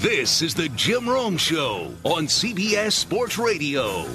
This is the Jim Rome Show on CBS Sports Radio.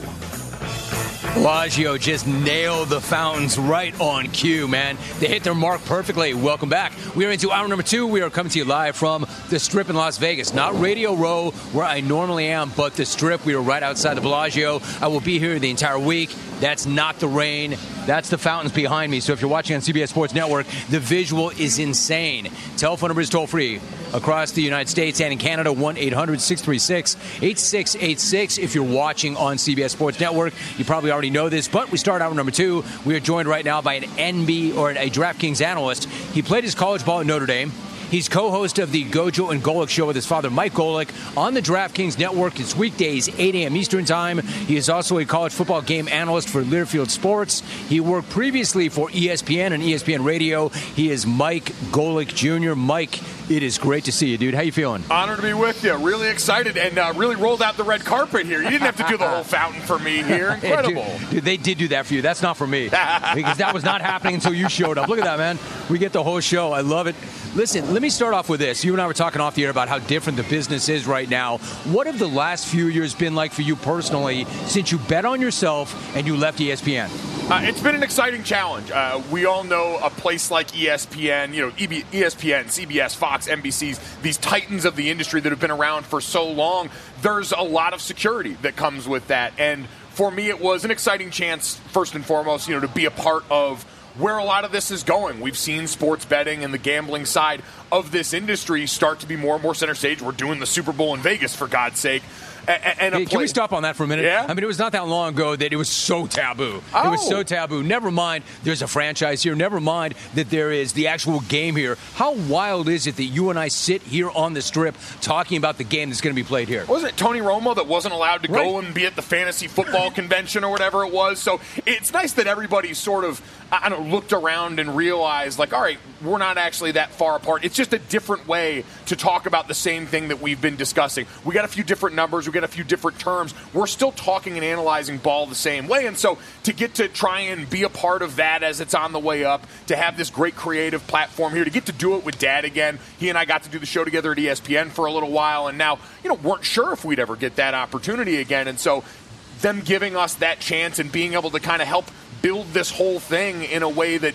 Bellagio just nailed the fountains right on cue, man. They hit their mark perfectly. Welcome back. We are into hour number two. We are coming to you live from the Strip in Las Vegas. Not Radio Row, where I normally am, but the Strip. We are right outside the Bellagio. I will be here the entire week. That's not the rain. That's the fountains behind me. So if you're watching on CBS Sports Network, the visual is insane. Telephone number is toll free across the United States and in Canada 1 800 636 8686. If you're watching on CBS Sports Network, you probably already know this, but we start out number two. We are joined right now by an NB or a DraftKings analyst. He played his college ball at Notre Dame. He's co-host of the Gojo and Golic show with his father, Mike Golic, on the DraftKings Network. It's weekdays, 8 a.m. Eastern Time. He is also a college football game analyst for Learfield Sports. He worked previously for ESPN and ESPN Radio. He is Mike Golic Jr. Mike, it is great to see you, dude. How you feeling? Honored to be with you. Really excited and uh, really rolled out the red carpet here. You didn't have to do the whole fountain for me here. Incredible. Yeah, dude, dude, they did do that for you. That's not for me because that was not happening until you showed up. Look at that, man. We get the whole show. I love it. Listen, let me start off with this. You and I were talking off the air about how different the business is right now. What have the last few years been like for you personally since you bet on yourself and you left ESPN? Uh, it's been an exciting challenge. Uh, we all know a place like ESPN, you know, ESPN, CBS, Fox, NBC's, these titans of the industry that have been around for so long. There's a lot of security that comes with that. And for me, it was an exciting chance, first and foremost, you know, to be a part of where a lot of this is going. We've seen sports betting and the gambling side of this industry start to be more and more center stage. We're doing the Super Bowl in Vegas, for God's sake. And hey, can we stop on that for a minute? Yeah. I mean, it was not that long ago that it was so taboo. Oh. It was so oh. taboo. Never mind, there's a franchise here. Never mind that there is the actual game here. How wild is it that you and I sit here on the strip talking about the game that's going to be played here? Wasn't it Tony Romo that wasn't allowed to right. go and be at the fantasy football convention or whatever it was? So it's nice that everybody sort of I don't know, looked around and realized, like, all right, we're not actually that far apart. It's just a different way to talk about the same thing that we've been discussing. We got a few different numbers, we got a few different terms. We're still talking and analyzing ball the same way. And so to get to try and be a part of that as it's on the way up, to have this great creative platform here, to get to do it with Dad again. He and I got to do the show together at ESPN for a little while, and now, you know, weren't sure if we'd ever get that opportunity again. And so them giving us that chance and being able to kind of help build this whole thing in a way that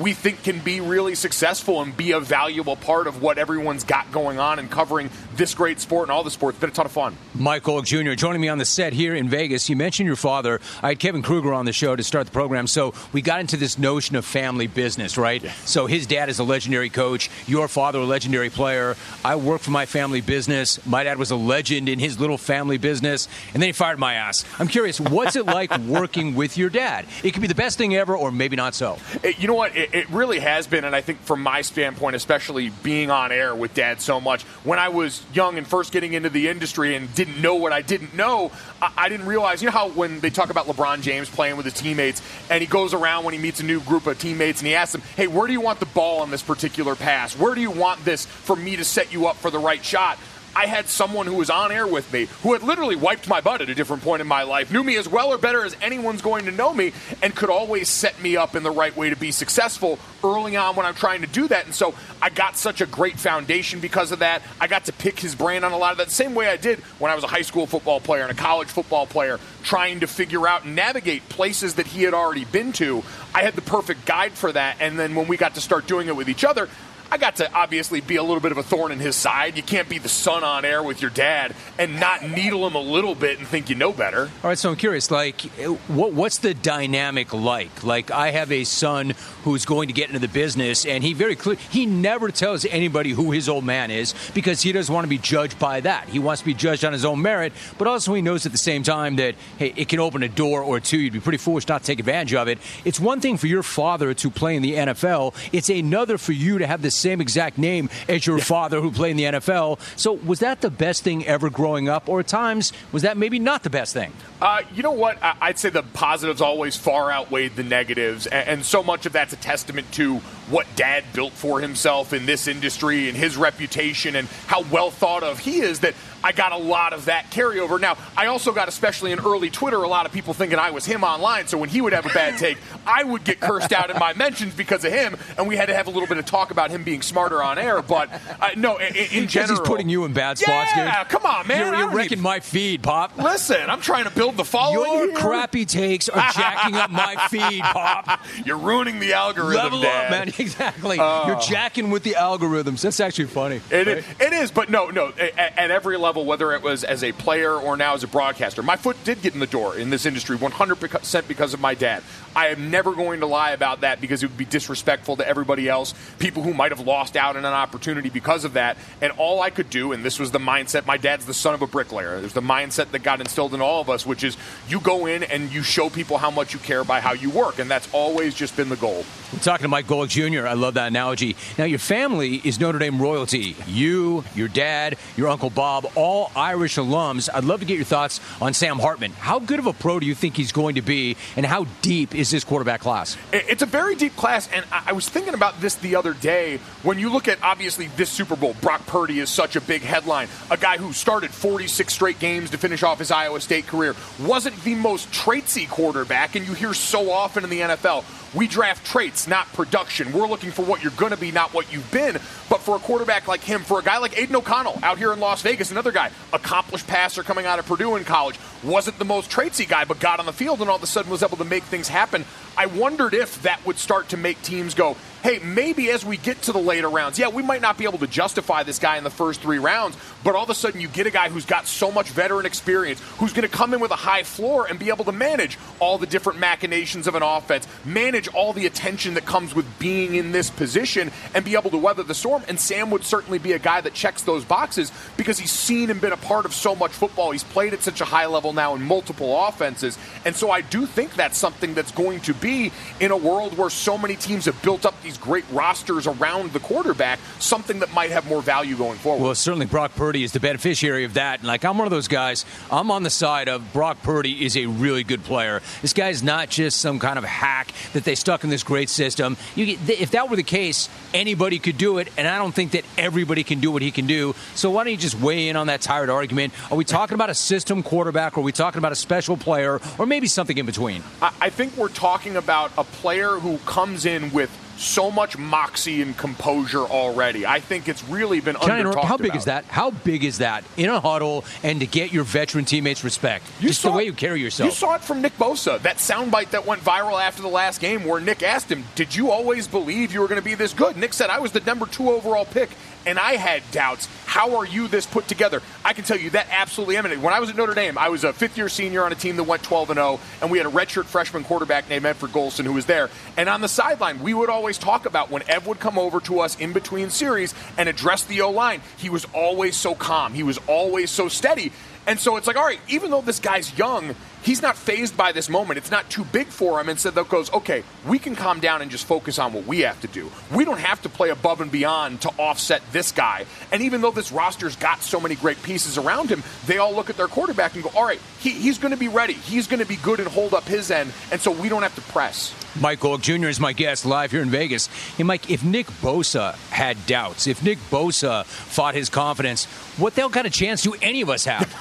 we think can be really successful and be a valuable part of what everyone's got going on and covering this great sport and all the sports. It's been a ton of fun. Michael Jr. joining me on the set here in Vegas. You mentioned your father. I had Kevin Kruger on the show to start the program, so we got into this notion of family business, right? Yeah. So his dad is a legendary coach, your father a legendary player. I work for my family business. My dad was a legend in his little family business, and then he fired my ass. I'm curious, what's it like working with your dad? It could be the best thing ever, or maybe not so. Eh, you know what? Eh, It, it, really has been, and I think from my standpoint, especially being on air with Dad so much, when I was young and first getting into the industry and didn't know what I didn't know, I, I didn't realize. You know how when they talk about LeBron James playing with his teammates, and he goes around when he meets a new group of teammates, and he asks them, "Hey, where do you want the ball on this particular pass? Where do you want this for me to set you up for the right shot?" I had someone who was on air with me who had literally wiped my butt at a different point in my life, knew me as well or better as anyone's going to know me, and could always set me up in the right way to be successful early on when I'm trying to do that. And so I got such a great foundation because of that. I got to pick his brain on a lot of that, same way I did when I was a high school football player and a college football player, trying to figure out and navigate places that he had already been to. I had the perfect guide for that. And then when we got to start doing it with each other, I got to obviously be a little bit of a thorn in his side. You can't be the son on air with your dad and not needle him a little bit and think you know better. All right, so I'm curious, like, what, what's the dynamic like? Like, I have a son who's going to get into the business, and he very clear he never tells anybody who his old man is because he doesn't want to be judged by that. He wants to be judged on his own merit, but also he knows at the same time that hey, it can open a door or two. You'd be pretty foolish not to take advantage of it. It's one thing for your father to play in the NFL. It's another for you to have this same exact name as your yeah. father who played in the NFL. So was that the best thing ever growing up, or at times was that maybe not the best thing? Uh, you know what? I'd say the positives always far outweighed the negatives, and so much of that's a testament to what dad built for himself in this industry and his reputation and how well thought of he is that I got a lot of that carryover. Now, I also got, especially in early Twitter, a lot of people thinking I was him online. So when he would have a bad take, I would get cursed out in my mentions because of him, and we had to have a little bit of talk about him being smarter on air. But uh, no, in, in general, he's putting you in bad spots, yeah, dude. come on, man. You're, you're wrecking my feed, Pop. Listen, I'm trying to build the following. Your here. crappy takes are jacking up my feed, Pop. You're ruining the algorithm, Level Dad. up, man. Exactly. You're jacking with the algorithms. That's actually funny. It, right? is, it is, but no, no. At, at every level, whether it was as a player or now as a broadcaster, my foot did get in the door in this industry 100% because of my dad. I am never going to lie about that because it would be disrespectful to everybody else, people who might have lost out on an opportunity because of that. And all I could do, and this was the mindset, my dad's the son of a bricklayer. There's the mindset that got instilled in all of us, which is you go in and you show people how much you care by how you work. And that's always just been the goal. Talking to Mike Golic Jr. I love that analogy. Now, your family is Notre Dame royalty. You, your dad, your Uncle Bob, all Irish alums. I'd love to get your thoughts on Sam Hartman. How good of a pro do you think he's going to be, and how deep is this quarterback class? It's a very deep class, and I was thinking about this the other day. When you look at obviously this Super Bowl, Brock Purdy is such a big headline. A guy who started 46 straight games to finish off his Iowa State career wasn't the most traitsy quarterback, and you hear so often in the NFL. We draft traits, not production. We're looking for what you're going to be, not what you've been. But for a quarterback like him, for a guy like Aidan O'Connell out here in Las Vegas, another guy, accomplished passer coming out of Purdue in college, wasn't the most traitsy guy, but got on the field and all of a sudden was able to make things happen. I wondered if that would start to make teams go, hey, maybe as we get to the later rounds, yeah, we might not be able to justify this guy in the first three rounds, but all of a sudden you get a guy who's got so much veteran experience, who's going to come in with a high floor and be able to manage all the different machinations of an offense, manage all the attention that comes with being in this position, and be able to weather the storm. And Sam would certainly be a guy that checks those boxes because he's seen and been a part of so much football. He's played at such a high level now in multiple offenses. And so I do think that's something that's going to be in a world where so many teams have built up these great rosters around the quarterback, something that might have more value going forward. Well, certainly Brock Purdy is the beneficiary of that. And like I'm one of those guys, I'm on the side of Brock Purdy is a really good player. This guy is not just some kind of hack that they stuck in this great system. You, if that were the case, anybody could do it, and I don't think that everybody can do what he can do. So why don't you just weigh in on that tired argument? Are we talking about a system quarterback, are we talking about a special player, or maybe something in between? I, I think we're talking about a player who comes in with so much moxie and composure already. I think it's really been under? How big about. is that? How big is that in a huddle and to get your veteran teammates respect? You Just the way it- you carry yourself. You saw it from Nick Bosa, that soundbite that went viral after the last game where Nick asked him, Did you always believe you were going to be this good? Nick said, I was the number two overall pick, and I had doubts. How are you this put together? I can tell you that absolutely emanated. When I was at Notre Dame, I was a fifth year senior on a team that went 12 and 0, and we had a redshirt freshman quarterback named Everett Golson who was there. And on the sideline, we would always talk about when Ev would come over to us in between series and address the O line, he was always so calm. He was always so steady. And so it's like, all right, even though this guy's young, he's not phased by this moment. It's not too big for him. Instead, that goes, okay, we can calm down and just focus on what we have to do. We don't have to play above and beyond to offset this guy. And even though this roster's got so many great pieces around him, they all look at their quarterback and go, all right, he, he's going to be ready. He's going to be good and hold up his end. And so we don't have to press. Mike Golic Jr. is my guest live here in Vegas. Hey, Mike, if Nick Bosa had doubts, if Nick Bosa fought his confidence, what the hell kind of chance do any of us have?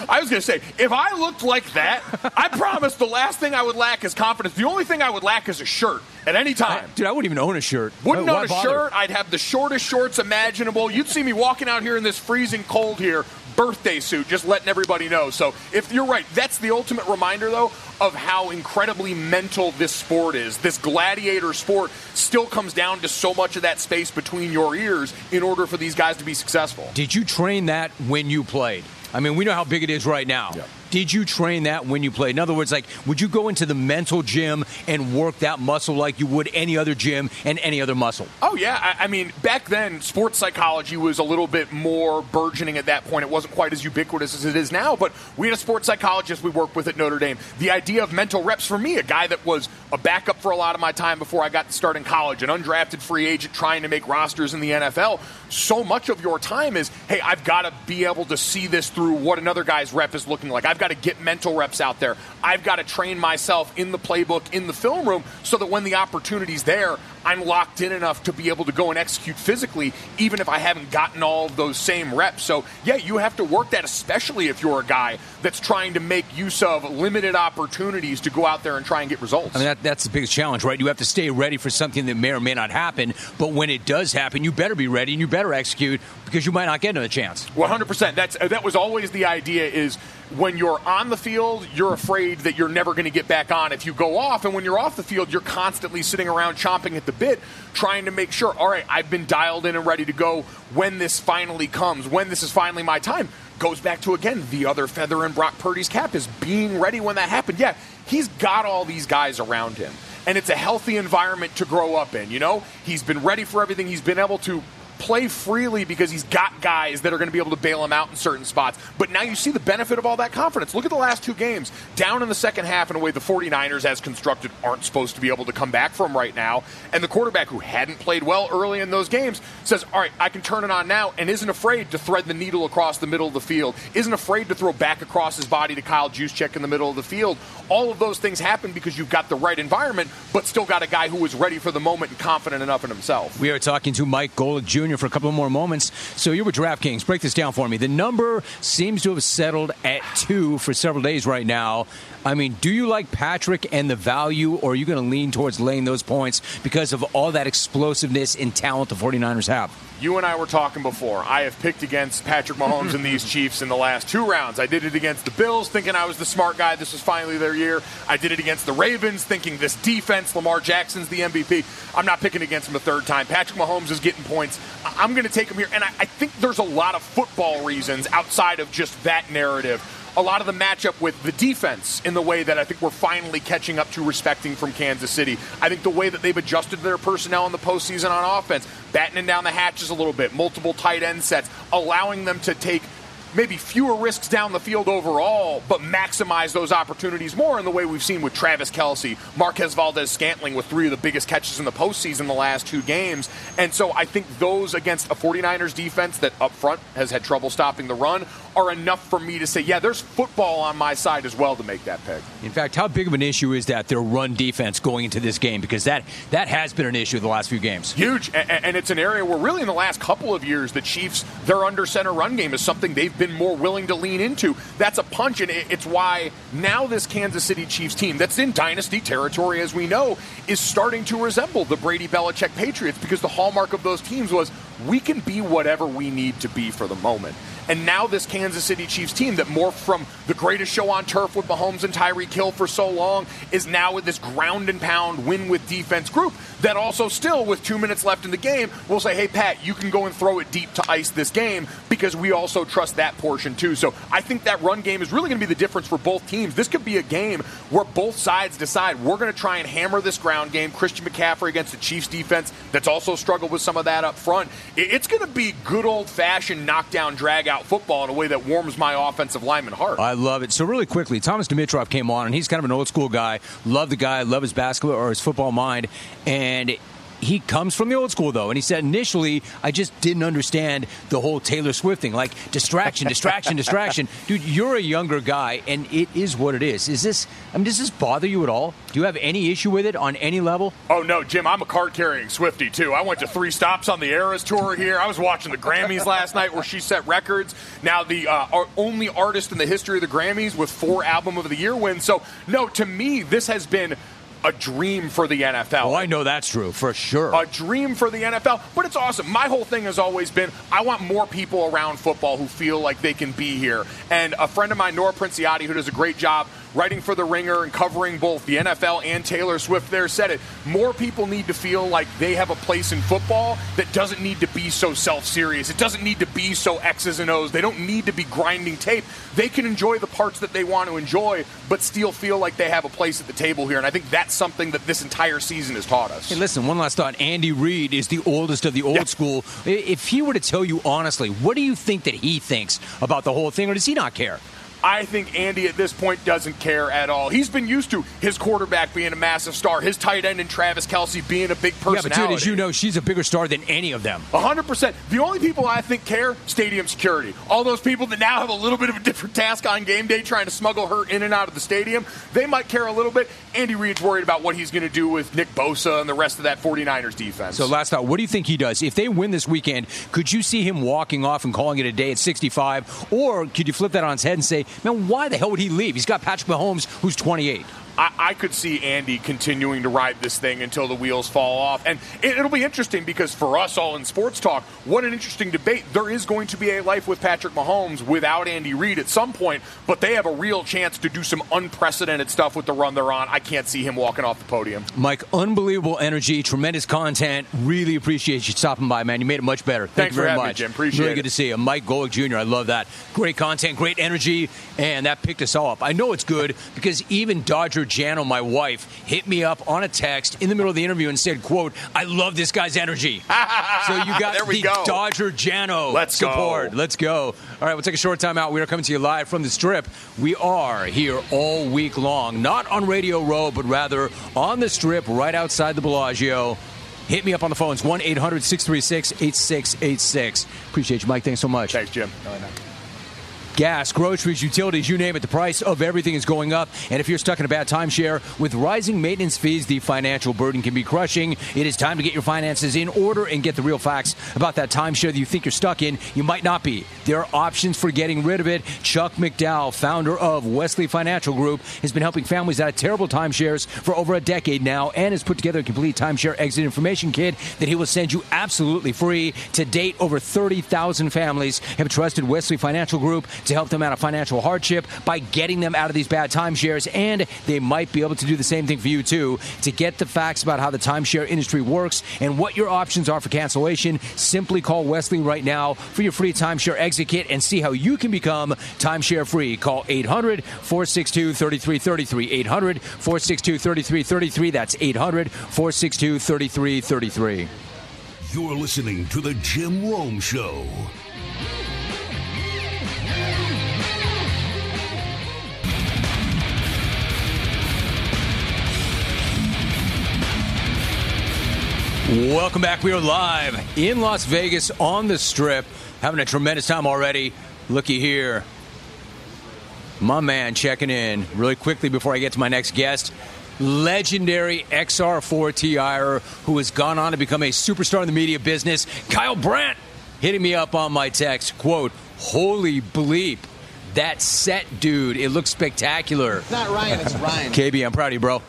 I was going to say, if I looked like that, I promise the last thing I would lack is confidence. The only thing I would lack is a shirt at any time. Dude, I wouldn't even own a shirt. Wouldn't Why own a bother? shirt. I'd have the shortest shorts imaginable. You'd see me walking out here in this freezing cold here, birthday suit, just letting everybody know. So if you're right, that's the ultimate reminder, though, of how incredibly mental this sport is. This gladiator sport still comes down to so much of that space between your ears in order for these guys to be successful. Did you train that when you played? I mean, we know how big it is right now. Yeah. Did you train that when you played? In other words, like, would you go into the mental gym and work that muscle like you would any other gym and any other muscle? Oh yeah, I, I mean, back then, sports psychology was a little bit more burgeoning at that point. It wasn't quite as ubiquitous as it is now. But we had a sports psychologist we worked with at Notre Dame. The idea of mental reps for me, a guy that was a backup for a lot of my time before I got to start in college, an undrafted free agent trying to make rosters in the NFL. So much of your time is, hey, I've got to be able to see this through what another guy's rep is looking like. I've got to get mental reps out there. I've got to train myself in the playbook, in the film room, so that when the opportunity's there, I'm locked in enough to be able to go and execute physically, even if I haven't gotten all those same reps. So, yeah, you have to work that, especially if you're a guy that's trying to make use of limited opportunities to go out there and try and get results. I mean, that, that's the biggest challenge, right? You have to stay ready for something that may or may not happen, but when it does happen, you better be ready and you better execute because you might not get another chance. 100%. That's, that was always the idea is when you're on the field, you're afraid that you're never going to get back on if you go off. And when you're off the field, you're constantly sitting around chomping at the bit, trying to make sure, all right, I've been dialed in and ready to go when this finally comes, when this is finally my time. Goes back to, again, the other feather in Brock Purdy's cap is being ready when that happened. Yeah, he's got all these guys around him. And it's a healthy environment to grow up in. You know, he's been ready for everything. He's been able to play freely because he's got guys that are going to be able to bail him out in certain spots. But now you see the benefit of all that confidence. Look at the last two games. Down in the second half in a way the 49ers, as constructed, aren't supposed to be able to come back from right now. And the quarterback, who hadn't played well early in those games, says, All right, I can turn it on now, and isn't afraid to thread the needle across the middle of the field, isn't afraid to throw back across his body to Kyle Juszczyk in the middle of the field. All of those things happen because you've got the right environment, but still got a guy who is ready for the moment and confident enough in himself. We are talking to Mike Golic Jr. for a couple more moments. So you're with DraftKings. Break this down for me. The number seems to have settled at two for several days right now. I mean, do you like Patrick and the value, or are you going to lean towards laying those points because of all that explosiveness and talent the 49ers have? You and I were talking before. I have picked against Patrick Mahomes and these Chiefs in the last two rounds. I did it against the Bills, thinking I was the smart guy. This was finally their year. I did it against the Ravens, thinking this defense, Lamar Jackson's the MVP. I'm not picking against him a third time. Patrick Mahomes is getting points. I'm going to take him here. And I, I think there's a lot of football reasons outside of just that narrative a lot of the matchup with the defense in the way that I think we're finally catching up to respecting from Kansas City. I think the way that they've adjusted their personnel in the postseason on offense, battening down the hatches a little bit, multiple tight end sets, allowing them to take – maybe fewer risks down the field overall, but maximize those opportunities more in the way we've seen with Travis Kelce, Marquez Valdes Scantling with three of the biggest catches in the postseason the last two games. And so I think those against a 49ers defense that up front has had trouble stopping the run are enough for me to say, yeah, there's football on my side as well to make that pick. In fact, how big of an issue is that their run defense going into this game? Because that that has been an issue the last few games. Huge, and it's an area where really in the last couple of years, the Chiefs their under center run game is something they've been more willing to lean into. That's a punch, and it's why now this Kansas City Chiefs team that's in dynasty territory, as we know, is starting to resemble the Brady Belichick Patriots because the hallmark of those teams was we can be whatever we need to be for the moment. And now this Kansas City Chiefs team that morphed from the greatest show on turf with Mahomes and Tyreek Hill for so long is now with this ground and pound win with defense group that also still with two minutes left in the game will say, hey Pat, you can go and throw it deep to ice this game because we also trust that portion too. So I think that run game is really going to be the difference for both teams. This could be a game where both sides decide we're going to try and hammer this ground game. Christian McCaffrey against the Chiefs defense that's also struggled with some of that up front. It's going to be good old fashioned knockdown drag out football in a way that warms my offensive lineman heart. I love it. So really quickly, Thomas Dimitroff came on, and he's kind of an old school guy. Love the guy, love his basketball or his football mind, and he comes from the old school though, and he said initially I just didn't understand the whole Taylor Swift thing, like distraction, distraction, distraction. Dude, you're a younger guy, and it is what it is. Is this? I mean, does this bother you at all? Do you have any issue with it on any level? Oh no, Jim, I'm a card carrying Swiftie too. I went to three stops on the Eras tour here. I was watching the Grammys last night where she set records. Now the uh, only artist in the history of the Grammys with four album of the year wins. So no, to me, this has been a dream for the NFL. Oh, I know that's true for sure. A dream for the NFL, but it's awesome. My whole thing has always been I want more people around football who feel like they can be here. And a friend of mine, Nora Princiotti, who does a great job writing for The Ringer and covering both the NFL and Taylor Swift there said it. More people need to feel like they have a place in football that doesn't need to be so self serious. It doesn't need to be so X's and O's. They don't need to be grinding tape. They can enjoy the parts that they want to enjoy, but still feel like they have a place at the table here. And I think that's something that this entire season has taught us. Hey, listen, one last thought. Andy Reid is the oldest of the old yeah. school. If he were to tell you honestly, what do you think that he thinks about the whole thing, or does he not care? I think Andy at this point doesn't care at all. He's been used to his quarterback being a massive star, his tight end and Travis Kelce being a big personality. Yeah, but dude, as you know, she's a bigger star than any of them. 100%. The only people I think care, stadium security. All those people that now have a little bit of a different task on game day trying to smuggle her in and out of the stadium, they might care a little bit. Andy Reid's worried about what he's going to do with Nick Bosa and the rest of that 49ers defense. So last thought, what do you think he does? If they win this weekend, could you see him walking off and calling it a day at 65? Or could you flip that on its head and say, man, why the hell would he leave? He's got Patrick Mahomes, who's 28. I, I, could see Andy continuing to ride this thing until the wheels fall off. And it, will be interesting because for us all in sports talk, what an interesting debate. There is going to be a life with Patrick Mahomes without Andy Reid at some point, but they have a real chance to do some unprecedented stuff with the run they're on. I can't see him walking off the podium. Mike, unbelievable energy, tremendous content. Really appreciate you stopping by, man. You made it much better. Thank Thanks you very much. Me, Jim. Appreciate really it. good to see you. Mike Golic Jr., I love that. Great content, great energy, and that picked us all up. I know it's good because even Dodger Jano, my wife, hit me up on a text in the middle of the interview and said, quote, I love this guy's energy. so you got the go. Dodger Jano Let's support. Go. Let's go. All right, we'll take a short time out. We are coming to you live from the strip. We are here all week long, not on Radio Row, but rather on the strip right outside the Bellagio. Hit me up on the phones, 1 800 636 8686. Appreciate you, Mike. Thanks so much. Thanks, Jim. Gas, groceries, utilities, you name it, the price of everything is going up. And if you're stuck in a bad timeshare with rising maintenance fees, the financial burden can be crushing. It is time to get your finances in order and get the real facts about that timeshare that you think you're stuck in. You might not be. There are options for getting rid of it. Chuck McDowell, founder of Wesley Financial Group, has been helping families out of terrible timeshares for over a decade now and has put together a complete timeshare exit information kit that he will send you absolutely free. To date, over 30,000 families have trusted Wesley Financial Group to help them out of financial hardship by getting them out of these bad timeshares, and they might be able to do the same thing for you too. To get the facts about how the timeshare industry works and what your options are for cancellation, simply call Wesley right now for your free timeshare exit kit and see how you can become timeshare free. Call 800 462 3333. 800 462 3333. That's 800 462 3333. You're listening to The Jim Rome Show. Welcome back. We are live in Las Vegas on the strip. Having a tremendous time already. Looky here. My man checking in really quickly before I get to my next guest. Legendary XR4 TIer who has gone on to become a superstar in the media business. Kyle Brandt hitting me up on my text. Quote, holy bleep. That set, dude. It looks spectacular. It's not Ryan, it's Ryan. KB, I'm proud of you, bro.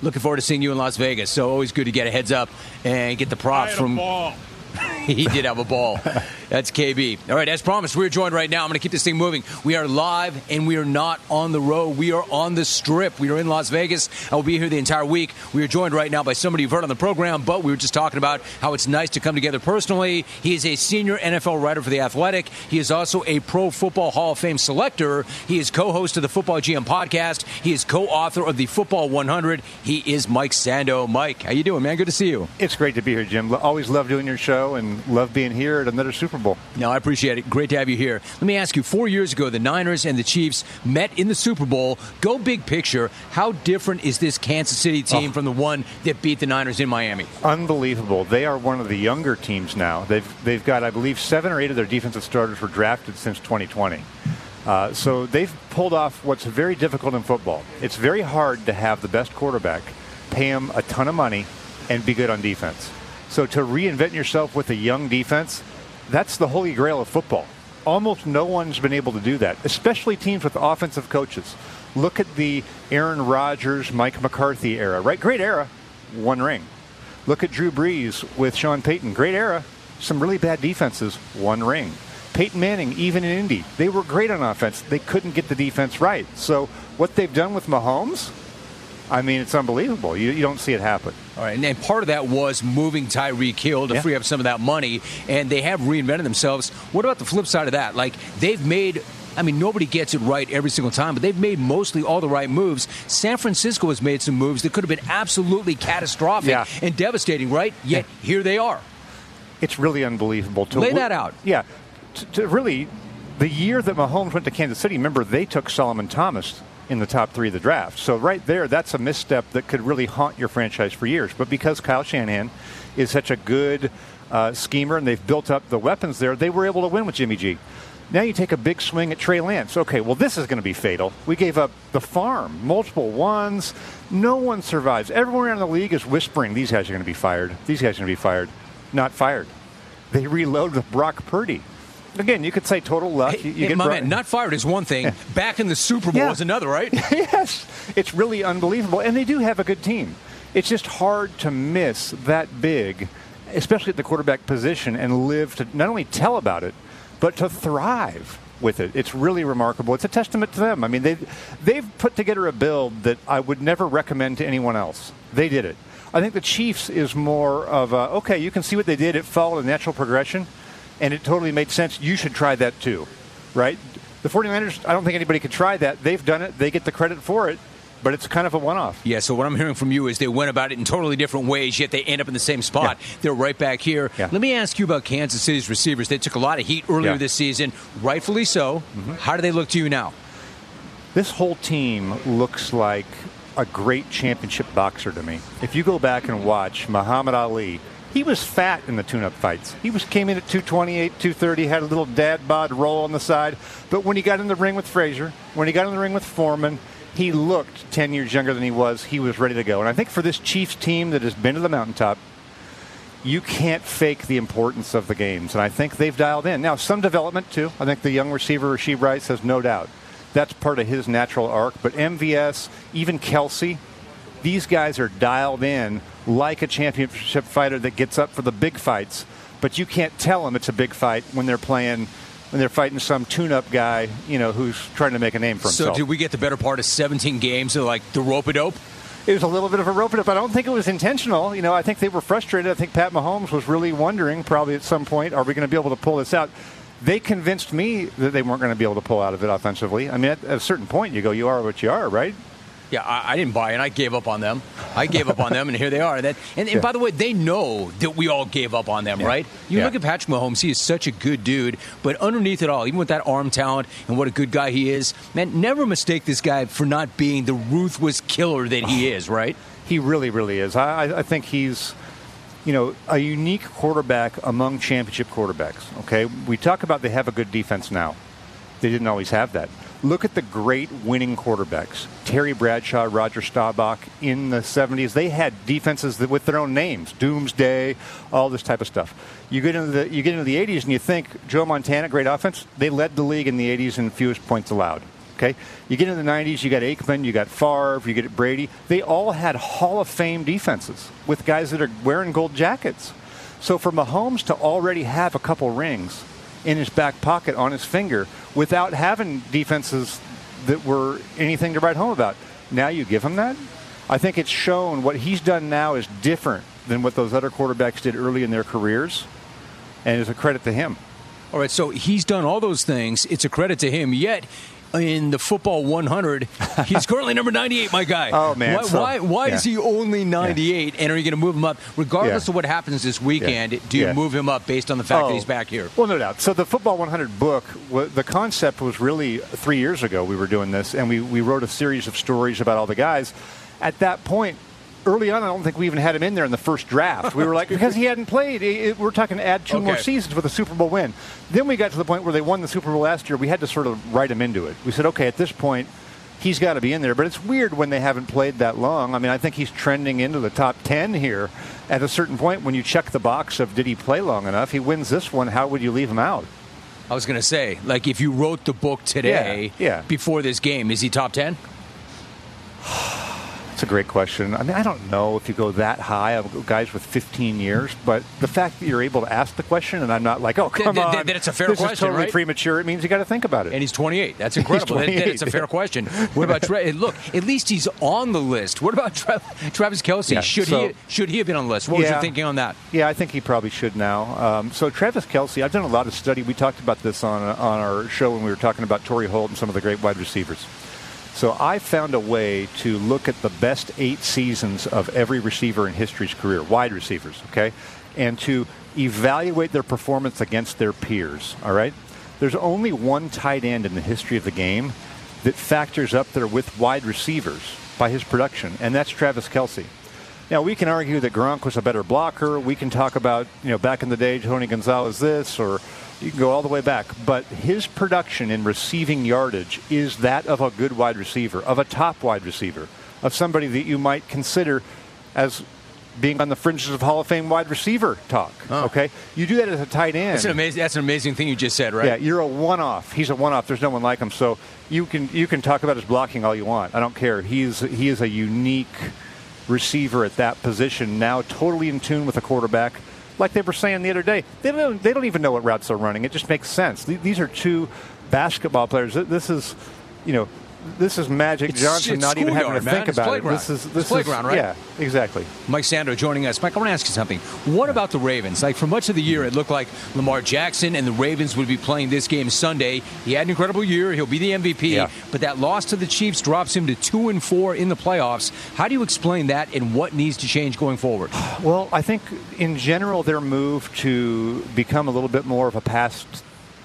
Looking forward to seeing you in Las Vegas. So always good to get a heads up and get the props from. he did have a ball. That's KB. All right, as promised, we're joined right now. I'm going to keep this thing moving. We are live and we are not on the road. We are on the strip. We are in Las Vegas. I will be here the entire week. We are joined right now by somebody you've heard on the program, but we were just talking about how it's nice to come together personally. He is a senior NFL writer for The Athletic. He is also a Pro Football Hall of Fame selector. He is co host of the Football GM podcast. He is co author of the Football 100. He is Mike Sando. Mike, how you doing, man? Good to see you. It's great to be here, Jim. Always love doing your show and love being here at another Super Bowl. No, I appreciate it. Great to have you here. Let me ask you four years ago, the Niners and the Chiefs met in the Super Bowl. Go big picture. How different is this Kansas City team oh. from the one that beat the Niners in Miami? Unbelievable. They are one of the younger teams now. They've, they've got, I believe, seven or eight of their defensive starters were drafted since 2020. Uh, so they've pulled off what's very difficult in football. It's very hard to have the best quarterback, pay him a ton of money, and be good on defense. So to reinvent yourself with a young defense, that's the holy grail of football. Almost no one's been able to do that, especially teams with offensive coaches. Look at the Aaron Rodgers, Mike McCarthy era, right? Great era, one ring. Look at Drew Brees with Sean Payton. Great era, some really bad defenses, one ring. Peyton Manning, even in Indy, they were great on offense. They couldn't get the defense right. So what they've done with Mahomes, I mean, it's unbelievable. You, you don't see it happen. All right, and, and part of that was moving Tyreek Hill to Yeah. free up some of that money, and they have reinvented themselves. What about the flip side of that? Like they've made. I mean, nobody gets it right every single time, but they've made mostly all the right moves. San Francisco has made some moves that could have been absolutely catastrophic Yeah. and devastating, right? Yet here they are. It's really unbelievable. To Lay that out. Yeah, to, to really The year that Mahomes went to Kansas City, remember they took Solomon Thomas in the top three of the draft. So right there, that's a misstep that could really haunt your franchise for years. But because Kyle Shanahan is such a good uh, schemer and they've built up the weapons there, they were able to win with Jimmy G. Now you take a big swing at Trey Lance. Okay, well, this is going to be fatal. We gave up the farm, multiple ones. No one survives. Everyone around the league is whispering, these guys are going to be fired. These guys are going to be fired. Not fired. They reload with Brock Purdy. Again, you could say total luck. Hey, you, you hey, my man, not fired is one thing. Back in the Super Bowl Yeah. is another, right? yes, it's really unbelievable. And they do have a good team. It's just hard to miss that big, especially at the quarterback position, and live to not only tell about it, but to thrive with it. It's really remarkable. It's a testament to them. I mean, they've, they've put together a build that I would never recommend to anyone else. They did it. I think the Chiefs is more of a, okay, you can see what they did. It followed a natural progression, and it totally made sense. You should try that too, right? The 49ers, I don't think anybody could try that. They've done it. They get the credit for it, but it's kind of a one-off. Yeah, so what I'm hearing from you is they went about it in totally different ways, yet they end up in the same spot. They're right back here. Yeah. Let me ask you about Kansas City's receivers. They took a lot of heat earlier Yeah. this season, rightfully so. Mm-hmm. How do they look to you now? This whole team looks like a great championship boxer to me. If you go back and watch Muhammad Ali, he was fat in the tune-up fights. He was came in at 228, 230, had a little dad bod roll on the side. But when he got in the ring with Frazier, when he got in the ring with Foreman, he looked 10 years younger than he was. He was ready to go. And I think for this Chiefs team that has been to the mountaintop, you can't fake the importance of the games. And I think they've dialed in. Now, some development, too. I think the young receiver, Rashee Rice, has no doubt. That's part of his natural arc. But MVS, even Kelce, these guys are dialed in like a championship fighter that gets up for the big fights. But you can't tell them it's a big fight when they're playing, when they're fighting some tune-up guy, you know, who's trying to make a name for himself. So did we get the better part of 17 games of like the rope a dope? it was a little bit of a rope it up. I don't think it was intentional. You know, I think they were frustrated. I think Pat Mahomes was really wondering, probably at some point, are we going to be able to pull this out? They convinced me that they weren't going to be able to pull out of it offensively. I mean, at a certain point, you go, you are what you are, right? Yeah, I, I didn't buy it. I gave up on them. I gave up on them, and here they are. That, and, and Yeah. by the way, they know that we all gave up on them, Yeah. right? You Yeah. look at Patrick Mahomes; he is such a good dude, but underneath it all, even with that arm talent and what a good guy he is, man, never mistake this guy for not being the ruthless killer that he is, right? He really, really is. I- I think he's, you know, a unique quarterback among championship quarterbacks. Okay, we talk about they have a good defense now. They didn't always have that. Look at the great winning quarterbacks: Terry Bradshaw, Roger Staubach in the '70s. They had defenses that, with their own names, Doomsday, all this type of stuff. You get into the you get into the '80s and you think Joe Montana, great offense. They led the league in the '80s in fewest points allowed. Okay, you get into the '90s, you got Aikman, you got Favre, you get Brady. They all had Hall of Fame defenses with guys that are wearing gold jackets. So for Mahomes to already have a couple rings in his back pocket on his finger without having defenses that were anything to write home about, now you give him that. I think it's shown what he's done now is different than what those other quarterbacks did early in their careers, and is a credit to him. All right, so he's done all those things. It's a credit to him. Yet, in the football 100, he's currently number 98, my guy. Oh, man, Why, so- why, why yeah. is he only 98? And are you going to move him up? Regardless Yeah. of what happens this weekend, Yeah. do you Yeah. move him up based on the fact Oh. that he's oh. back here? Well, no doubt. So the Football 100 book, the concept was really three years ago we were doing this, and we, we wrote a series of stories about all the guys. At that point, early on, I don't think we even had him in there in the first draft. We were like, because he hadn't played, it- it- we're talking to add two more seasons with a Super Bowl win. Then we got to the point where they won the Super Bowl last year. We had to sort of write him into it. We said, okay, at this point, he's got to be in there. But it's weird when they haven't played that long. I mean, I think he's trending into the top 10 here. At a certain point, when you check the box of did he play long enough, he wins this one. How would you leave him out? I was going to say, like, if you wrote the book today, Yeah, yeah. before this game, is he top 10? It's a great question. I mean, I don't know if you go that high of guys with 15 years, but the fact that you're able to ask the question and I'm not like, oh, come th- on, th- that it's a fair this question, is totally right? premature. It means you got to think about it. And he's 28. That's incredible. That- that- 28. it's a fair question. What about Tra- look? At least he's on the list. What about Tra- Travis Kelce? Yeah, should so- he should he have been on the list? What was your thinking on that? Yeah, I think he probably should now. Um, so Travis Kelce, I've done a lot of study. We talked about this on on our show when we were talking about Torry Holt and some of the great wide receivers. So I found a way to look at the best eight seasons of every receiver in history's career, wide receivers, okay, and to evaluate their performance against their peers. All right. There's only one tight end in the history of the game that factors up there with wide receivers by his production, and that's Travis Kelce. Now we can argue that Gronk was a better blocker. We can talk about you know back in the day Tony Gonzalez this, or you can go all the way back. But his production in receiving yardage is that of a good wide receiver, of a top wide receiver, of somebody that you might consider as being on the fringes of Hall of Fame wide receiver talk. Oh. Okay, you do that as a tight end. That's an amazing. That's an amazing thing you just said, right? Yeah, you're a one-off. He's a one-off. There's no one like him. So you can you can talk about his blocking all you want. I don't care. He's he is a unique receiver at that position now, totally in tune with the quarterback. Like they were saying the other day, they don't they don't even know what routes they're running. It just makes sense. These are two basketball players. This is, you know, this is Magic It's- Johnson it's not even having to man. think It's about it. This is this playground, is, right? Yeah, exactly. Mike Sando joining us. Mike, I want to ask you something. What about the Ravens? Like for much of the year, it looked like Lamar Jackson and the Ravens would be playing this game Sunday. He had an incredible year. He'll be the MVP. Yeah. But that loss to the Chiefs drops him to two and four in the playoffs. How do you explain that, and what needs to change going forward? Well, I think in general their move to become a little bit more of a pass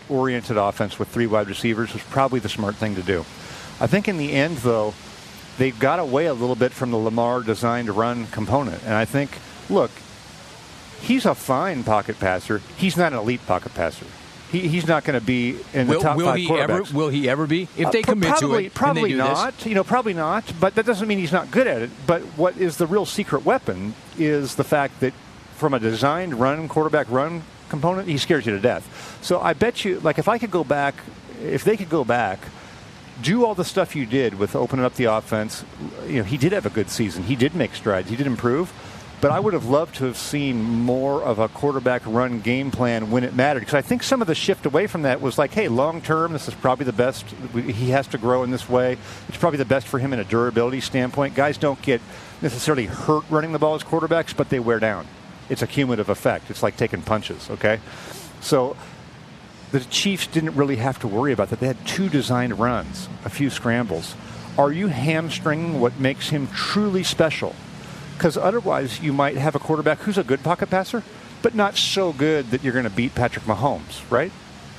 oriented offense with three wide receivers was probably the smart thing to do. I think in the end, though, they got away a little bit from the Lamar designed run component. And I think, look, he's a fine pocket passer. He's not an elite pocket passer. He, he's not going to be in the Will, top will five he quarterbacks. ever? Will he ever be? If they Uh, commit probably, to it, probably and they do not. This, You know, probably not. But that doesn't mean he's not good at it. But what is the real secret weapon is the fact that from a designed run quarterback run component, he scares you to death. So I bet you, like, if I could go back, if they could go back. Do all the stuff you did with opening up the offense. You know, he did have a good season. He did make strides. He did improve. But I would have loved to have seen more of a quarterback run game plan when it mattered. Because I think some of the shift away from that was like, hey, long term, this is probably the best. He has to grow in this way. It's probably the best for him in a durability standpoint. Guys don't get necessarily hurt running the ball as quarterbacks, but they wear down. It's a cumulative effect. It's like taking punches, okay? So the Chiefs didn't really have to worry about that. They had two designed runs, a few scrambles. Are you hamstringing what makes him truly special? Because otherwise, you might have a quarterback who's a good pocket passer, but not so good that you're going to beat Patrick Mahomes, right?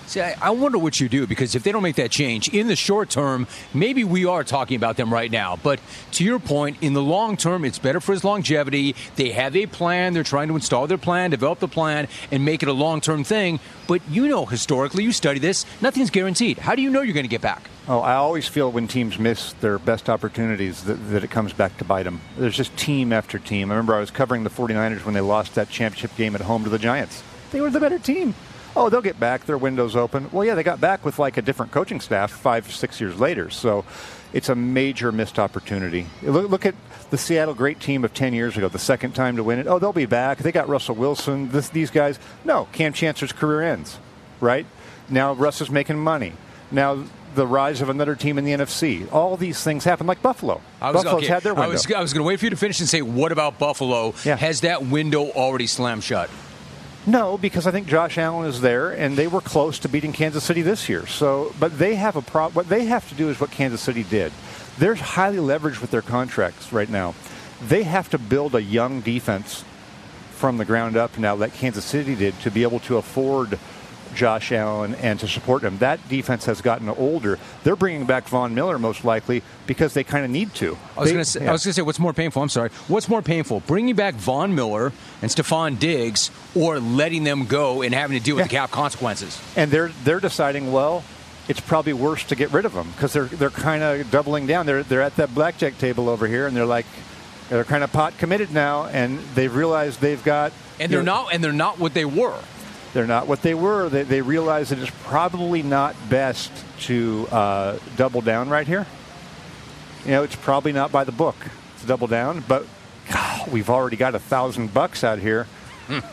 See, I, I wonder what you do because if they don't make that change in the short term, maybe we are talking about them right now. But to your point, in the long term, it's better for his longevity. They have a plan. They're trying to install their plan, develop the plan, and make it a long term thing. But you know, historically, you study this, nothing's guaranteed. How do you know you're going to get back? Oh, I always feel when teams miss their best opportunities that, that it comes back to bite them. There's just team after team. I remember I was covering the 49ers when they lost that championship game at home to the Giants. They were the better team. Oh, they'll get back. Their window's open. Well, yeah, they got back with like a different coaching staff five, six years later. So it's a major missed opportunity. Look, look at the Seattle great team of 10 years ago, the second time to win it. Oh, they'll be back. They got Russell Wilson. This, these guys. No, Kam Chancellor's career ends, right? Now Russ is making money. Now the rise of another team in the NFC. All these things happen, like Buffalo. I was, Buffalo's okay, had their I was, was going to wait for you to finish and say, what about Buffalo? Yeah. Has that window already slammed shut? No, because I think Josh Allen is there, and they were close to beating Kansas City this year. So, but they have a problem. What they have to do is what Kansas City did. They're highly leveraged with their contracts right now. They have to build a young defense from the ground up now, that Kansas City did, to be able to afford Josh Allen and to support him. That defense has gotten older. They're bringing back Von Miller most likely because they kind of need to. I was going to say, yeah. I was going to say, what's more painful? I'm sorry. What's more painful, bringing back Von Miller and Stefon Diggs, or letting them go and having to deal with the cap consequences? and they're they're deciding well it's probably worse to get rid of them because they're they're kind of doubling down they're they're at that blackjack table over here and they're like they're kind of pot committed now and they've realized they've got And they're know, not, and they're not what they were. They're not what they were. They, they realize that it's probably not best to uh, double down right here. You know it's probably not by the book to double down but God, we've already got a thousand bucks out here.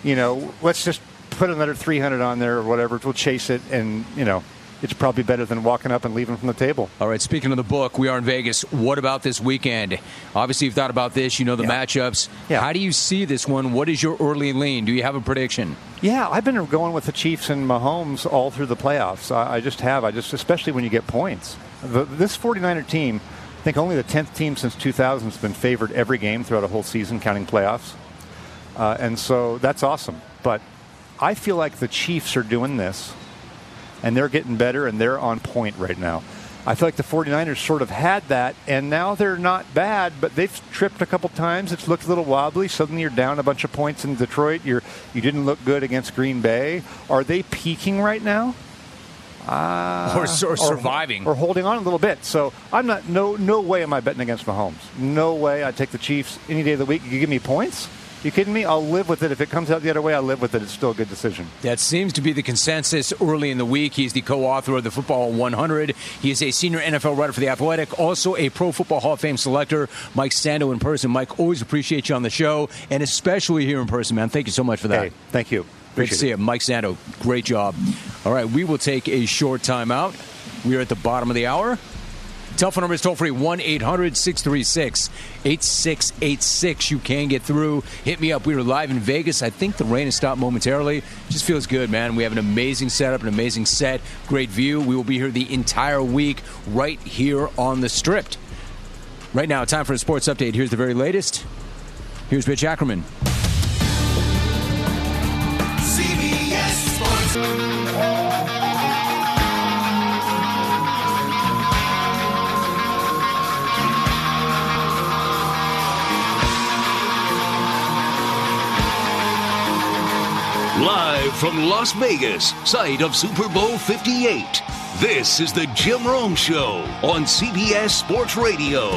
You know let's just put another 300 on there or whatever. We'll chase it and you know it's probably better than walking up and leaving from the table All right, speaking of the book, we are in Vegas. What about this weekend? Obviously, you've thought about this. You know the Yeah. matchups. Yeah. How do you see this one? What is your early lean? Do you have a prediction? Yeah, I've been going with the Chiefs and Mahomes all through the playoffs. I, I just have. I just, especially when you get points. The, this 49er team, I think only the 10th team since 2000 has been favored every game throughout a whole season, counting playoffs. Uh, and so that's awesome. But I feel like the Chiefs are doing this and they're getting better, and they're on point right now. I feel like the 49ers sort of had that, and now they're not bad, but they've tripped a couple times. It's looked a little wobbly. Suddenly you're down a bunch of points in Detroit. You're, you didn't look good against Green Bay. Are they peaking right now? Uh, or, or, surviving, or, or, holding on a little bit. So I'm not. No, no way am I betting against Mahomes. No way. I take the Chiefs any day of the week. You give me points. You kidding me? I'll live with it. If it comes out the other way, I'll live with it. It's still a good decision. That seems to be the consensus early in the week. He's the co author of the Football 100. He is a senior NFL writer for The Athletic, also a Pro Football Hall of Fame selector. Mike Sando in person. Mike, always appreciate you on the show, and especially here in person, man. Thank you so much for that. Hey, thank you. Great to see you. Mike Sando, great job. All right, we will take a short timeout. We are at the bottom of the hour. Telephone number is toll free 1 800 636 8686. You can get through. Hit me up. We were live in Vegas. I think the rain has stopped momentarily. Just feels good, man. We have an amazing setup, an amazing set, great view. We will be here the entire week right here on the strip. Right now, time for a sports update. Here's the very latest. Here's Rich Ackerman. CBS Sports. Live from Las Vegas, site of Super Bowl 58. This is the Jim Rome Show on CBS Sports Radio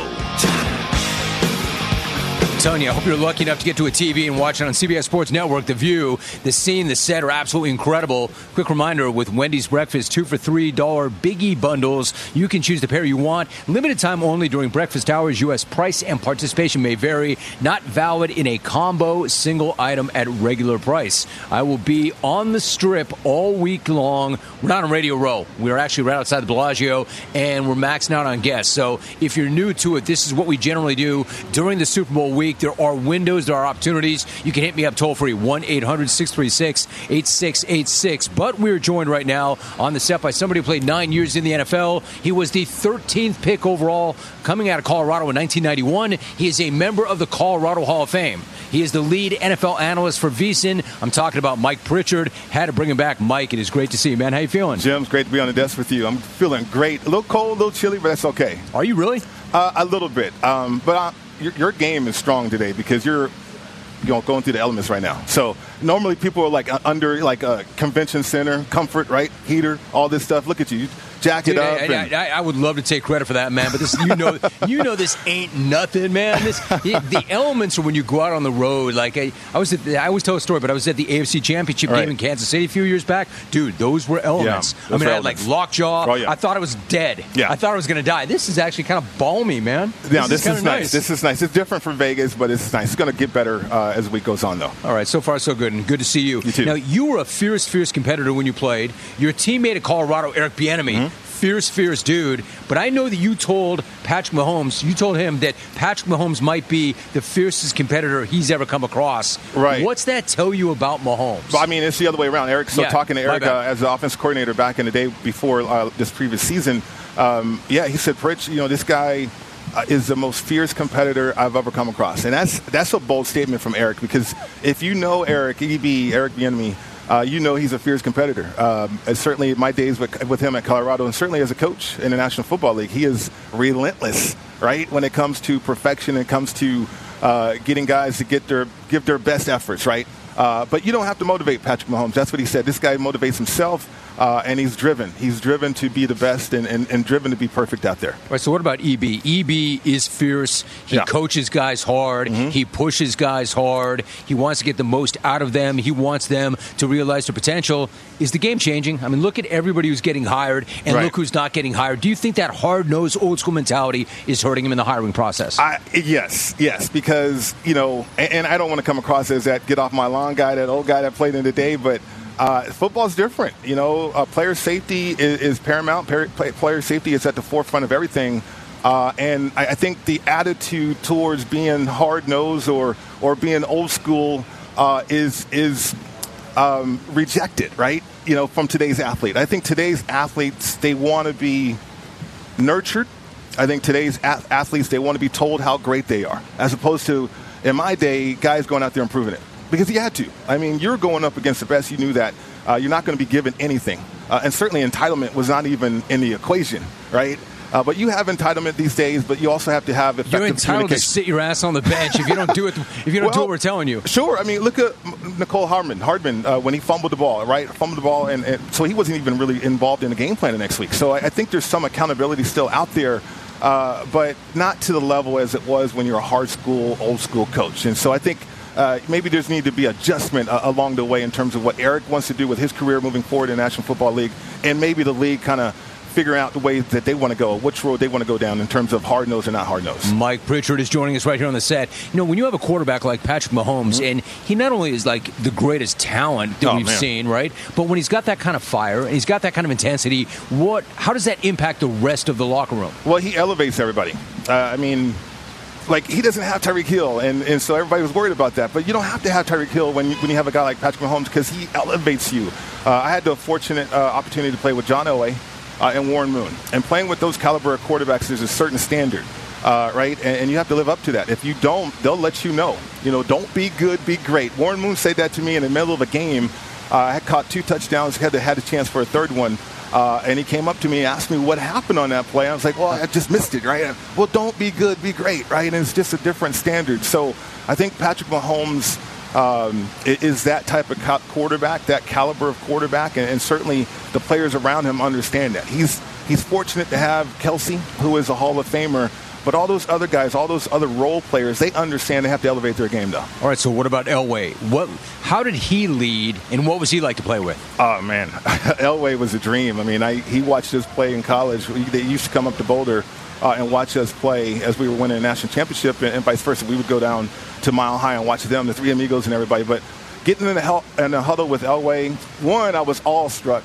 you, I hope you're lucky enough to get to a TV and watch it on CBS Sports Network. The view, the scene, the set are absolutely incredible. Quick reminder with Wendy's breakfast, two for $3 biggie bundles. You can choose the pair you want. Limited time only during breakfast hours. U.S. price and participation may vary. Not valid in a combo single item at regular price. I will be on the strip all week long. We're not on Radio Row. We're actually right outside the Bellagio, and we're maxing out on guests. So if you're new to it, this is what we generally do during the Super Bowl week week. There are windows, there are opportunities. You can hit me up toll free 1 800 636 8686. But we're joined right now on the set by somebody who played nine years in the NFL. He was the 13th pick overall coming out of Colorado in 1991. He is a member of the Colorado Hall of Fame. He is the lead NFL analyst for VSiN. I'm talking about Mike Pritchard. Had to bring him back. Mike, it is great to see you, man. How you feeling? Jim, it's great to be on the desk with you. I'm feeling great. A little cold, a little chilly, but that's okay. Are you really? Uh, a little bit. Um, but I, your, your game is strong today because you're you know, going through the elements right now. So normally people are like uh, under like a convention center, comfort, right, heater, all this stuff. Look at you, jack Dude, up. I, I, I, would love to take credit for that, man. But this, you know, you know, this ain't nothing, man. This the elements are when you go out on the road. Like I, I was, the, I always tell a story, but I was at the AFC Championship right. game in Kansas City a few years back. Dude, those were elements. Yeah, those I mean, I had like lockjaw. Oh, yeah. I thought I was dead. Yeah. I thought I was going to die. This is actually kind of balmy, man. Yeah, this, this is, is nice. nice. This is nice. It's different from Vegas, but it's nice. It's going to get better uh, as the week goes on, though. All right, so far so good, and good to see you. You too. Now you were a fierce, fierce competitor when you played. Your teammate at Colorado, Eric Bieniemy. Mm-hmm fierce, fierce dude. But I know that you told Patrick Mahomes, you told him that Patrick Mahomes might be the fiercest competitor he's ever come across. Right. What's that tell you about Mahomes? Well, I mean, it's the other way around. Eric, so yeah, talking to Eric uh, as the offense coordinator back in the day before uh, this previous season, um, yeah, he said, Pritch, you know, this guy uh, is the most fierce competitor I've ever come across. And that's that's a bold statement from Eric because if you know Eric, EB, Eric Bieniemy, uh, you know he's a fierce competitor. Um, certainly, my days with, with, him at Colorado, and certainly as a coach in the National Football League, he is relentless, right? When it comes to perfection, it comes to uh, getting guys to get their give their best efforts, right? Uh, but you don't have to motivate Patrick Mahomes. That's what he said. This guy motivates himself uh, and he's driven. He's driven to be the best and, and, and, driven to be perfect out there. All right, so what about EB? EB is fierce. He yeah. coaches guys hard. Mm-hmm. He pushes guys hard. He wants to get the most out of them. He wants them to realize their potential. Is the game changing? I mean, look at everybody who's getting hired and right. look who's not getting hired. Do you think that hard nosed, old school mentality is hurting him in the hiring process? I, yes, yes, because, you know, and, and I don't want to come across as that get off my lawn guy, that old guy that played in the day, but – uh, football's different. You know, uh, player safety is, is paramount. Player safety is at the forefront of everything. Uh, and I, I, think the attitude towards being hard nosed or or being old school uh, is is um, rejected, right? You know, from today's athlete. I think today's athletes they want to be nurtured. I think today's athletes they want to be told how great they are, as opposed to in my day, guys going out there and proving it because he had to. I mean, you're going up against the best. You knew that. Uh, you're not going to be given anything. uh, and certainly entitlement was not even in the equation, right? Uh, but you have entitlement these days, but you also have to have effective You're entitled to sit your ass on the bench if you don't do it. If you don't well, do what we're telling you. Sure. I mean, look at Mecole Hardman. Hardman uh, when he fumbled the ball, right? Fumbled the ball, and, and, so he wasn't even really involved in the game plan the next week. So I, I think there's some accountability still out there. Uh, but not to the level as it was when you're a hard school, old school coach. And so I think uh, maybe there's need to be adjustment uh, along the way in terms of what Eric wants to do with his career moving forward in the National Football League, and maybe the league kind of figuring out the way that they want to go, which road they want to go down in terms of hard nose or not hard nose. Mike Pritchard is joining us right here on the set. You know, when you have a quarterback like Patrick Mahomes, mm-hmm. and he not only is like the greatest talent that oh, we've man. seen, right, but when he's got that kind of fire and he's got that kind of intensity, what? How does that impact the rest of the locker room? Well, he elevates everybody. Uh, I mean like he doesn't have Tyreek Hill, and, and so everybody was worried about that. But you don't have to have Tyreek Hill when you, when you have a guy like Patrick Mahomes because he elevates you. Uh, I had the fortunate uh, opportunity to play with John Elway uh, and Warren Moon, and playing with those caliber of quarterbacks is a certain standard. Uh, right? And, and, you have to live up to that. If you don't, they'll let you know. You know, don't be good, be great. Warren Moon said that to me in the middle of a game. Uh, I had caught two touchdowns, had, had a chance for a third one. Uh, and he came up to me and asked me what happened on that play. I was like, well, I just missed it, right? Well, don't be good, be great, right? And it's just a different standard. So I think Patrick Mahomes um, is that type of quarterback, that caliber of quarterback, and, and, certainly the players around him understand that. He's he's fortunate to have Kelce, who is a Hall of Famer, but all those other guys, all those other role players, they understand they have to elevate their game, though. All right. So what about Elway? What? How did he lead, and what was he like to play with? Oh man, Elway was a dream. I mean, I, he watched us play in college. They used to come up to Boulder. Uh, and watch us play as we were winning a national championship, and, and, vice versa. We would go down to Mile High and watch them, the Three Amigos, and everybody. But getting in the, hel- in the huddle with Elway, one, I was awestruck.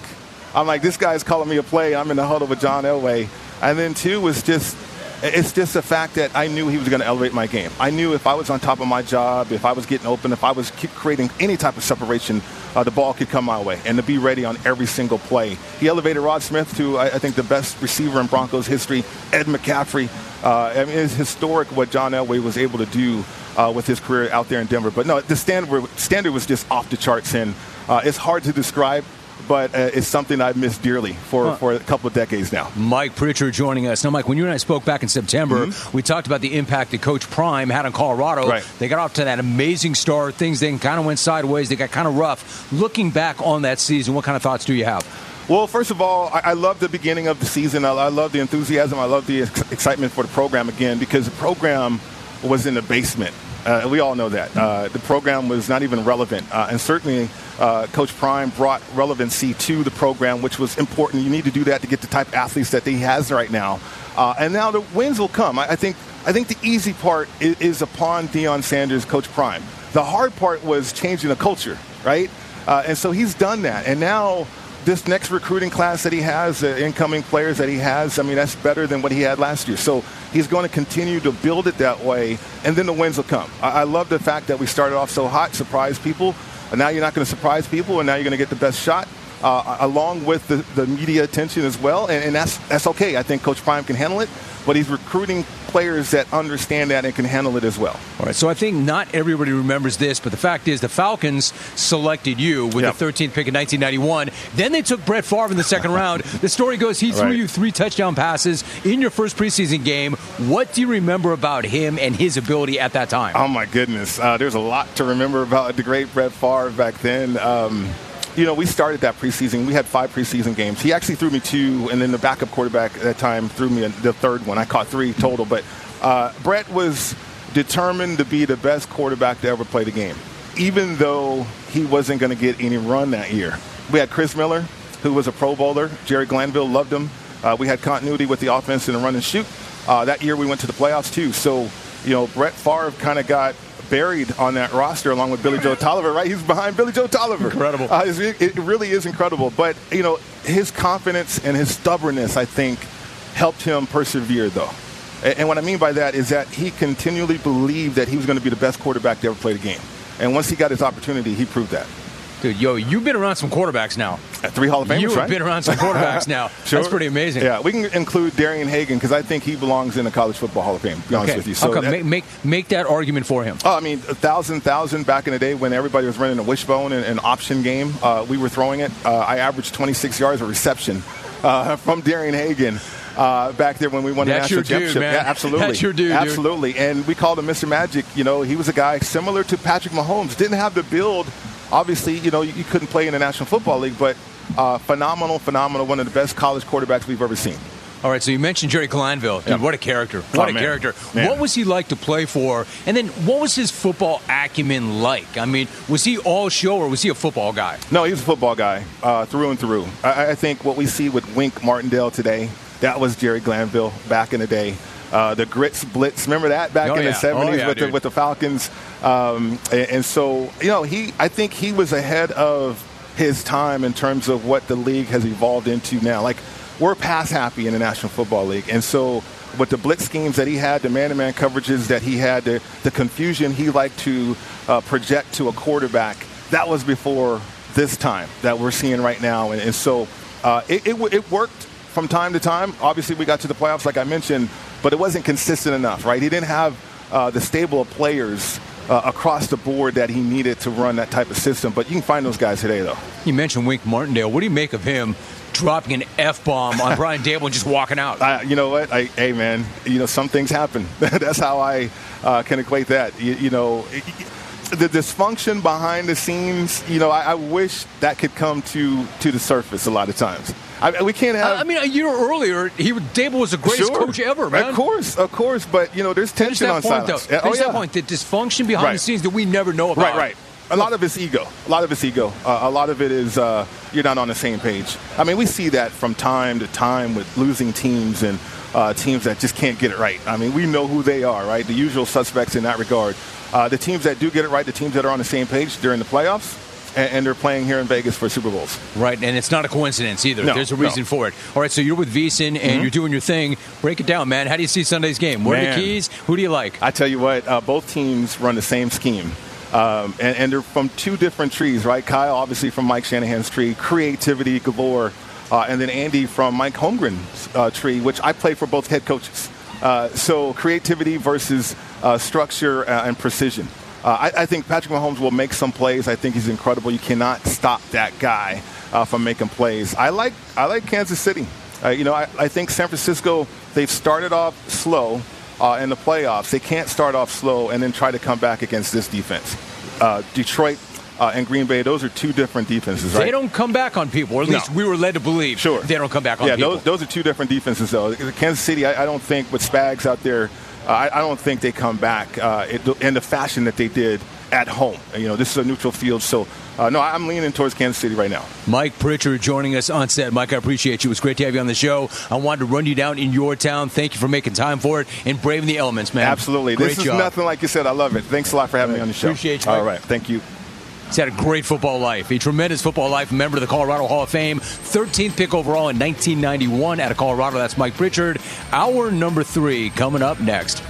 I'm like, this guy's calling me a play. I'm in the huddle with John Elway. And then two was just it's just the fact that I knew he was going to elevate my game. I knew if I was on top of my job, if I was getting open, if I was creating any type of separation, uh, the ball could come my way and to be ready on every single play. He elevated Rod Smith to, I, I think, the best receiver in Broncos history. Ed McCaffrey. Uh, I mean, it's historic what John Elway was able to do uh, with his career out there in Denver. But no, the standard, standard was just off the charts, and uh, it's hard to describe but uh, it's something I've missed dearly for, huh. for a couple of decades now. Mike Pritchard joining us. Now, Mike, when you and I spoke back in September, mm-hmm. we talked about the impact that Coach Prime had on Colorado. Right. They got off to that amazing start. Things then kind of went sideways. They got kind of rough. Looking back on that season, what kind of thoughts do you have? Well, first of all, I, I love the beginning of the season. I, I love the enthusiasm. I love the ex- excitement for the program again because the program was in the basement. Uh, we all know that. Uh, the program was not even relevant. Uh, and certainly, uh, Coach Prime brought relevancy to the program, which was important. You need to do that to get the type of athletes that he has right now. Uh, and now the wins will come. I, I, think, I think the easy part is, is, upon Deion Sanders, Coach Prime. The hard part was changing the culture, right? Uh, and so he's done that. And now this next recruiting class that he has, the incoming players that he has, I mean, that's better than what he had last year. So he's going to continue to build it that way, and then the wins will come. I, I love the fact that we started off so hot, surprised people, and now you're not going to surprise people, and now you're going to get the best shot. Uh, along with the, the media attention as well, and, and that's that's okay. I think Coach Prime can handle it but he's recruiting players that understand that and can handle it as well. All right, so I think not everybody remembers this, but the fact is the Falcons selected you with yep. the 13th pick in 1991. Then they took Brett Favre in the second round. The story goes he threw right. you three touchdown passes in your first preseason game. What do you remember about him and his ability at that time? Oh, my goodness. Uh, there's a lot to remember about the great Brett Favre back then. Um, you know, we started that preseason. We had five preseason games. He actually threw me two, and then the backup quarterback at that time threw me the third one. I caught three total. But uh, Brett was determined to be the best quarterback to ever play the game, even though he wasn't going to get any run that year. We had Chris Miller, who was a Pro Bowler. Jerry Glanville loved him. Uh, we had continuity with the offense in the run and shoot. Uh, that year we went to the playoffs too. So, you know, Brett Favre kind of got buried on that roster along with Billy Joe Tolliver, right? He's behind Billy Joe Tolliver. Incredible. Uh, it really is incredible. But, you know, his confidence and his stubbornness, I think, helped him persevere, though. And what I mean by that is that he continually believed that he was going to be the best quarterback to ever play the game. And once he got his opportunity, he proved that. Dude, yo, you've been around some quarterbacks now. At three Hall of Famers, right? You've right? been around some quarterbacks now. sure. That's pretty amazing. Yeah, we can include Darian Hagan because I think he belongs in the College Football Hall of Fame. To be honest okay. with you, so okay, that, make, make make that argument for him. Oh, I mean, a thousand, thousand back in the day when everybody was running a wishbone and an option game. Uh, we were throwing it. Uh, I averaged 26 yards of reception uh, from Darian Hagan. Uh, back there when we won That's the national dude, championship. Man. Yeah, absolutely. That's your dude, Absolutely. Dude. And we called him Mr. Magic. You know, he was a guy similar to Patrick Mahomes. Didn't have the build. Obviously, you know, you, couldn't play in the National Football League, but uh, phenomenal, phenomenal. One of the best college quarterbacks we've ever seen. All right, so you mentioned Jerry Glanville. Dude, what a character. What oh, a man. character. Man. What was he like to play for? And then what was his football acumen like? I mean, was he all show or was he a football guy? No, he was a football guy uh, through and through. I, I think what we see with Wink Martindale today, that was Jerry Glanville back in the day. Uh, the grits blitz, remember that back oh, in yeah. the '70s oh, yeah, with, the, with the Falcons, um, and, and, so you know he, I think he was ahead of his time in terms of what the league has evolved into now. Like we're pass happy in the National Football League, and so with the blitz schemes that he had, the man-to-man coverages that he had, the, the confusion he liked to uh, project to a quarterback, that was before this time that we're seeing right now, and, and so uh, it, it, it worked from time to time. Obviously, we got to the playoffs, like I mentioned, but it wasn't consistent enough, right? He didn't have uh, the stable of players uh, across the board that he needed to run that type of system. But you can find those guys today, though. You mentioned Wink Martindale. What do you make of him dropping an f bomb on Brian Daboll and just walking out? Uh, you know what? I, hey, man. You know some things happen. That's how I uh, can equate that. You, you know. It, the dysfunction behind the scenes, you know, I, I, wish that could come to to the surface a lot of times. I, we can't have. I mean, a year earlier, he Daboll was the greatest sure. coach ever, man. Of course, of course, but you know, there's tension that on point, silence. Though. Oh, yeah. that point, the dysfunction behind right. the scenes that we never know about. Right, right. A lot of it's ego. A lot of it's ego. Uh, a lot of it is uh, you're not on the same page. I mean, we see that from time to time with losing teams and uh, teams that just can't get it right. I mean, we know who they are, right? The usual suspects in that regard. Uh, the teams that do get it right, the teams that are on the same page during the playoffs, and, they're playing here in Vegas for Super Bowls. Right, and it's not a coincidence either. No, There's a reason no. for it. All right, so you're with VSiN and Mm-hmm. you're doing your thing. Break it down, man. How do you see Sunday's game? What are the keys? Who do you like? I tell you what, uh, both teams run the same scheme. Um, and, and they're from two different trees, right? Kyle, obviously from Mike Shanahan's tree, creativity galore. Uh, and then Andy from Mike Holmgren's uh, tree, which I play for both head coaches. Uh, so creativity versus uh, structure uh, and precision. Uh, I, I think Patrick Mahomes will make some plays. I think he's incredible. You cannot stop that guy uh, from making plays. I like I like Kansas City. Uh, you know, I, I think San Francisco. They've started off slow uh, in the playoffs. They can't start off slow and then try to come back against this defense. Uh, Detroit uh, and Green Bay, those are two different defenses, right? They don't come back on people, or at No. least we were led to believe Sure. they don't come back on yeah, people. those, those are two different defenses, though. Kansas City, I, I don't think with Spags out there, I, I don't think they come back uh, it, in the fashion that they did at home. You know, this is a neutral field, so uh, no, I'm leaning towards Kansas City right now. Mike Pritchard joining us on set. Mike, I appreciate you. It was great to have you on the show. I wanted to run you down in your town. Thank you for making time for it and braving the elements, man. Absolutely. Great this is nothing like you said. I love it. Thanks a lot for having me on the show. Appreciate you, All Mike. right. Thank you. He's had a great football life, a tremendous football life, member of the Colorado Hall of Fame, 13th pick overall in 1991 out of Colorado. That's Mike Pritchard. Our number three coming up next.